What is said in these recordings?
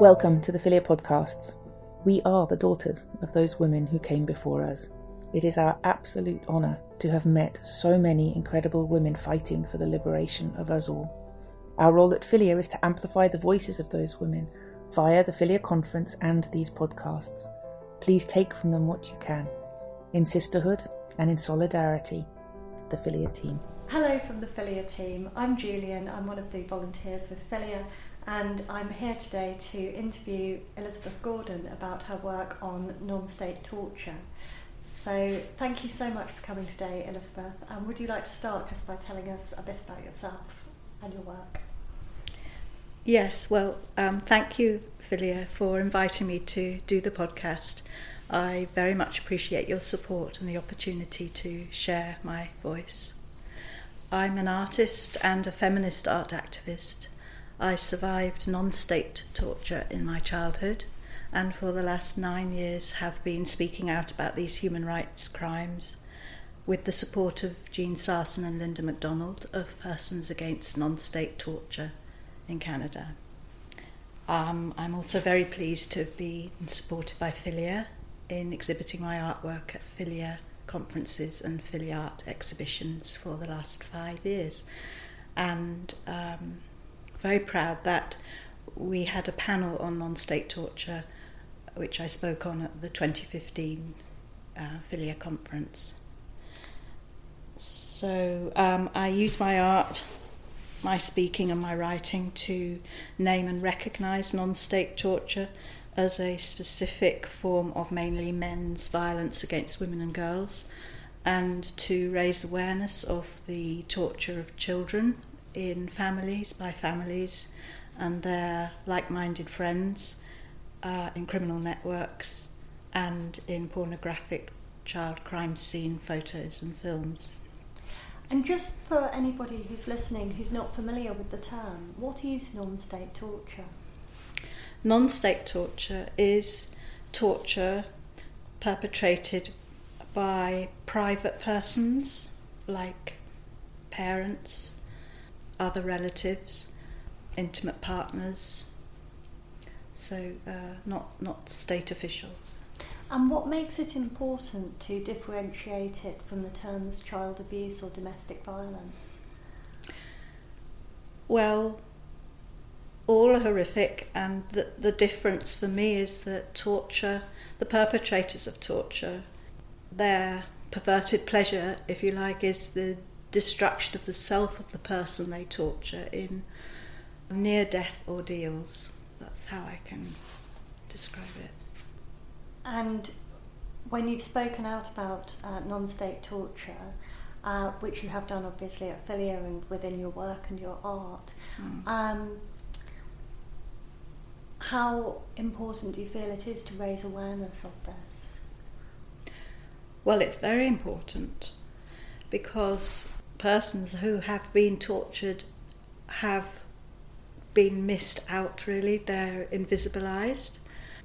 Welcome to the Filia Podcasts. We are the daughters of those women who came before us. It is our absolute honour to have met so many incredible women fighting for the liberation of us all. Our role at Filia is to amplify the voices of those women via the Filia Conference and these podcasts. Please take from them what you can. In sisterhood and in solidarity, the Filia team. Hello from the Filia team. I'm Julian. I'm one of the volunteers with Filia and I'm here today to interview Elizabeth Gordon about her work on non state torture. So, thank you so much for coming today, Elizabeth. And would you like to start just by telling us a bit about yourself and your work? Yes, well, um, thank you, Filia, for inviting me to do the podcast. I very much appreciate your support and the opportunity to share my voice. I'm an artist and a feminist art activist. I survived non state torture in my childhood and for the last nine years have been speaking out about these human rights crimes with the support of Jeanne Sarson and Linda MacDonald of Persons Against Non State Torture in Canada. Um, I'm also very pleased to have been supported by Filia in exhibiting my artwork at Filia conferences and Filia art exhibitions for the last five years. And um, very proud that we had a panel on non state torture, which I spoke on at the 2015 uh, Filia conference. So um, I use my art, my speaking, and my writing to name and recognise non state torture as a specific form of mainly men's violence against women and girls, and to raise awareness of the torture of children in families, by families, and their like minded friends, uh, in criminal networks, and in pornographic child crime scene photos and films. And just for anybody who's listening who's not familiar with the term, what is non state torture? Non state torture is torture perpetrated by private persons like parents, other relatives, intimate partners, so uh, not, not state officials. And what makes it important to differentiate it from the terms child abuse or domestic violence? Well, all are horrific, and the, the difference for me is that torture, the perpetrators of torture, their perverted pleasure, if you like, is the destruction of the self of the person they torture in near death ordeals. That's how I can describe it. And when you've spoken out about uh, non state torture, uh, which you have done obviously at Filia and within your work and your art, mm. um, how important do you feel it is to raise awareness of this? Well, it's very important because persons who have been tortured have been missed out, really. They're invisibilised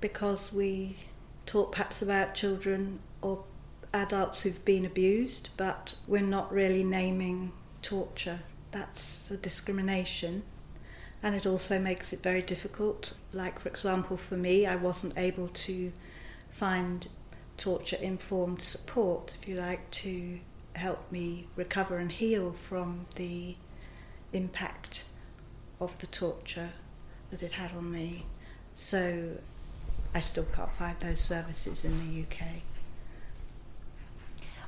because we talk perhaps about children or adults who've been abused, but we're not really naming torture. That's a discrimination. And it also makes it very difficult. Like, for example, for me, I wasn't able to find torture informed support, if you like, to helped me recover and heal from the impact of the torture that it had on me. So I still can't find those services in the UK.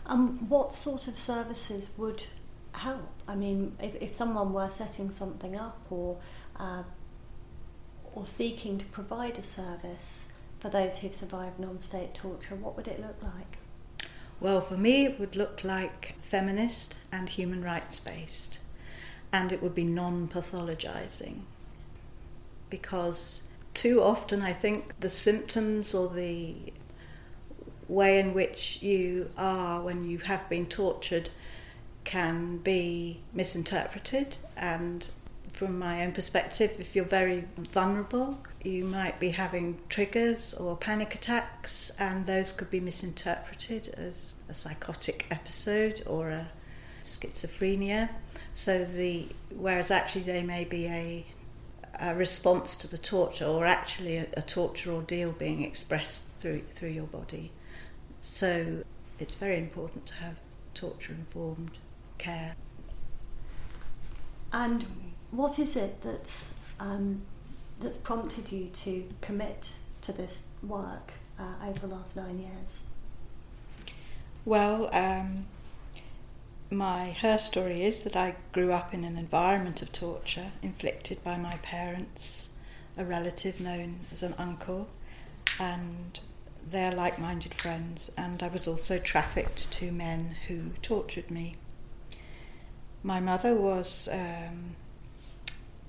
Um, what sort of services would help? I mean, if, if someone were setting something up or uh, or seeking to provide a service for those who've survived non-state torture, what would it look like? Well, for me, it would look like feminist and human rights based, and it would be non pathologizing. Because too often, I think the symptoms or the way in which you are when you have been tortured can be misinterpreted and from my own perspective if you're very vulnerable you might be having triggers or panic attacks, and those could be misinterpreted as a psychotic episode or a schizophrenia. So the whereas actually they may be a a response to the torture, or actually a, a torture ordeal being expressed through through your body. So it's very important to have torture informed care. And what is it that's um, that's prompted you to commit to this work uh, over the last nine years? Well, um, my her story is that I grew up in an environment of torture inflicted by my parents, a relative known as an uncle, and their like-minded friends, and I was also trafficked to men who tortured me. My mother was um,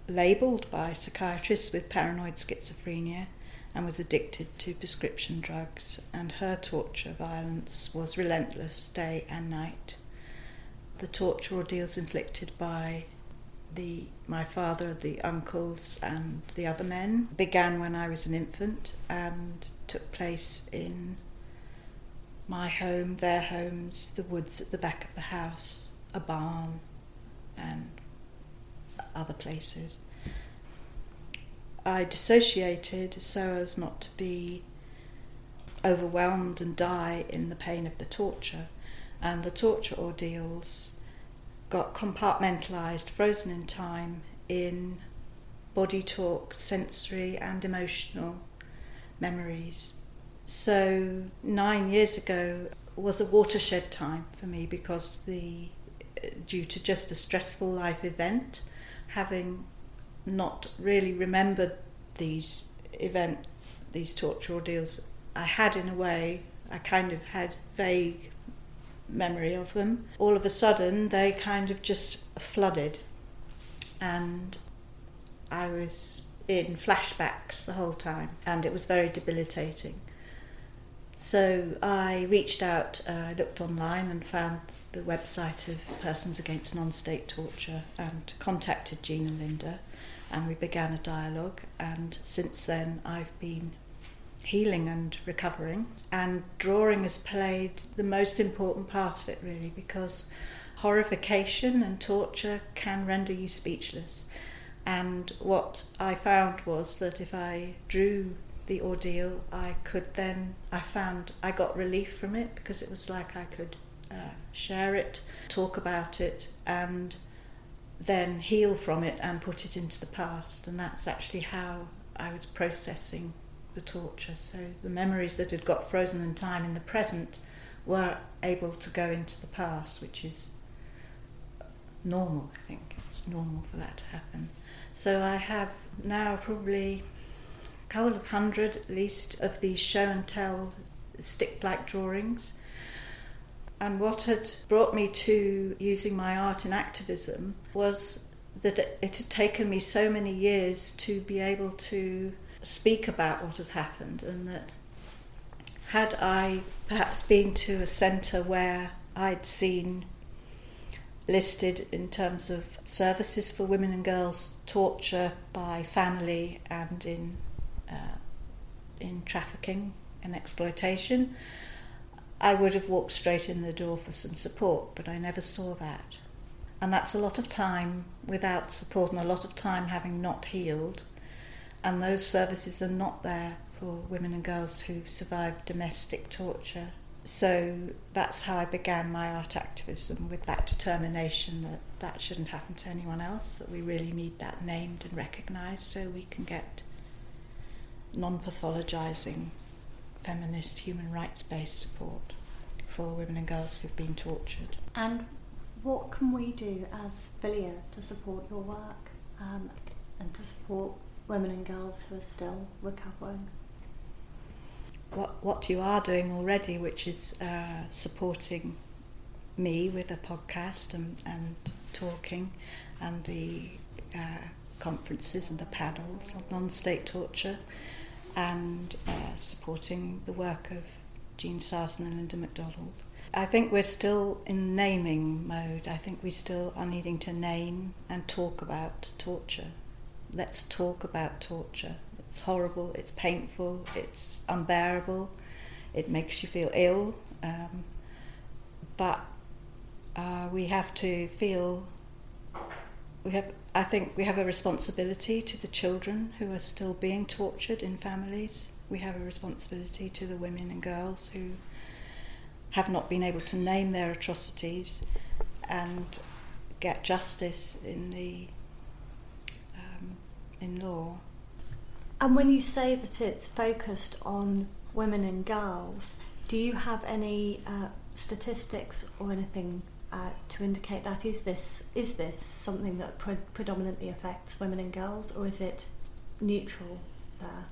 labelled by psychiatrists with paranoid schizophrenia and was addicted to prescription drugs, and her torture violence was relentless day and night. The torture ordeals inflicted by the my father, the uncles, and the other men began when I was an infant and took place in my home, their homes, the woods at the back of the house, a barn, and other places. I dissociated so as not to be overwhelmed and die in the pain of the torture. And the torture ordeals got compartmentalized, frozen in time, in body talk, sensory, and emotional memories. So, nine years ago was a watershed time for me because the due to just a stressful life event, having not really remembered these event, these torture ordeals. I had, in a way, I kind of had vague memory of them. All of a sudden, they kind of just flooded, and I was in flashbacks the whole time, and it was very debilitating. So I reached out, uh, looked online, and found the website of Persons Against Non State Torture and contacted Jeanne and Linda and we began a dialogue. And since then, I've been healing and recovering. And drawing has played the most important part of it, really, because horrification and torture can render you speechless. And what I found was that if I drew the ordeal, I could then, I found I got relief from it because it was like I could uh, share it, talk about it, and then heal from it and put it into the past. And that's actually how I was processing the torture. So the memories that had got frozen in time in the present were able to go into the past, which is normal, I think. It's normal for that to happen. So I have now probably a couple of hundred at least of these show and tell stick like drawings and what had brought me to using my art in activism was that it had taken me so many years to be able to speak about what had happened, and that had I perhaps been to a centre where I'd seen listed in terms of services for women and girls, torture by family, and in uh, in trafficking and exploitation, I would have walked straight in the door for some support, but I never saw that. And that's a lot of time without support and a lot of time having not healed. And those services are not there for women and girls who've survived domestic torture. So that's how I began my art activism with that determination that that shouldn't happen to anyone else, that we really need that named and recognised so we can get non pathologising feminist, human rights based support for women and girls who've been tortured. And what can we do as Filia to support your work um, and to support women and girls who are still recovering? What, what you are doing already, which is uh, supporting me with a podcast and, and talking, and the uh, conferences and the panels on non state torture and uh, supporting the work of Jeanne Sarson and Linda MacDonald. I think we're still in naming mode. I think we still are needing to name and talk about torture. Let's talk about torture. It's horrible, it's painful, it's unbearable, it makes you feel ill. Um, but uh, we have to feel we have, I think we have a responsibility to the children who are still being tortured in families. We have a responsibility to the women and girls who have not been able to name their atrocities and get justice in the um, in law. And when you say that it's focused on women and girls, do you have any uh, statistics or anything uh, to indicate that? Is this is this something that pre- predominantly affects women and girls, or is it neutral there?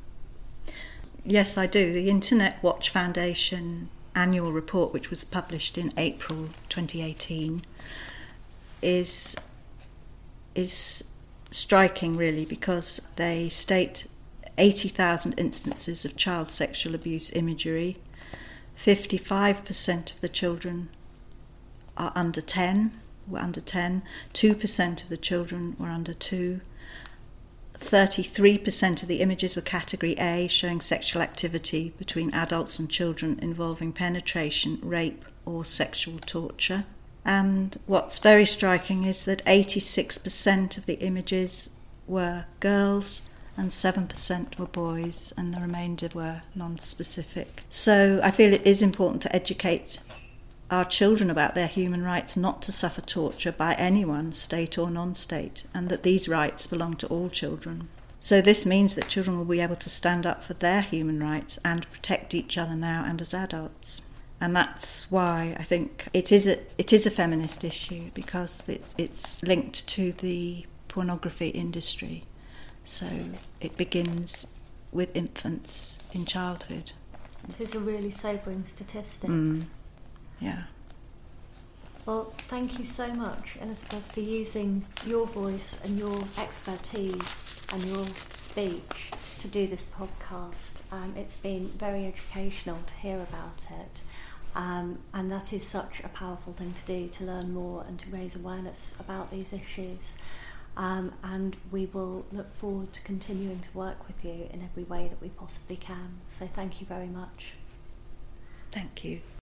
Yes, I do. The Internet Watch Foundation annual report, which was published in April 2018, is is striking really because they state 80,000 instances of child sexual abuse imagery. 55% of the children are under 10, were under 10. 2% of the children were under 2. 33% of the images were category A, showing sexual activity between adults and children involving penetration, rape, or sexual torture. And what's very striking is that 86% of the images were girls and 7% were boys, and the remainder were non specific. So I feel it is important to educate our children about their human rights not to suffer torture by anyone, state or non state, and that these rights belong to all children. So, this means that children will be able to stand up for their human rights and protect each other now and as adults. And that's why I think it is a, it is a feminist issue because it's, it's linked to the pornography industry. So, it begins with infants in childhood. This is a really sobering statistic. Mm. Yeah. Well, thank you so much, Elizabeth, for using your voice and your expertise and your speech to do this podcast. Um, it's been very educational to hear about it. Um, and that is such a powerful thing to do to learn more and to raise awareness about these issues. Um, and we will look forward to continuing to work with you in every way that we possibly can. So, thank you very much. Thank you.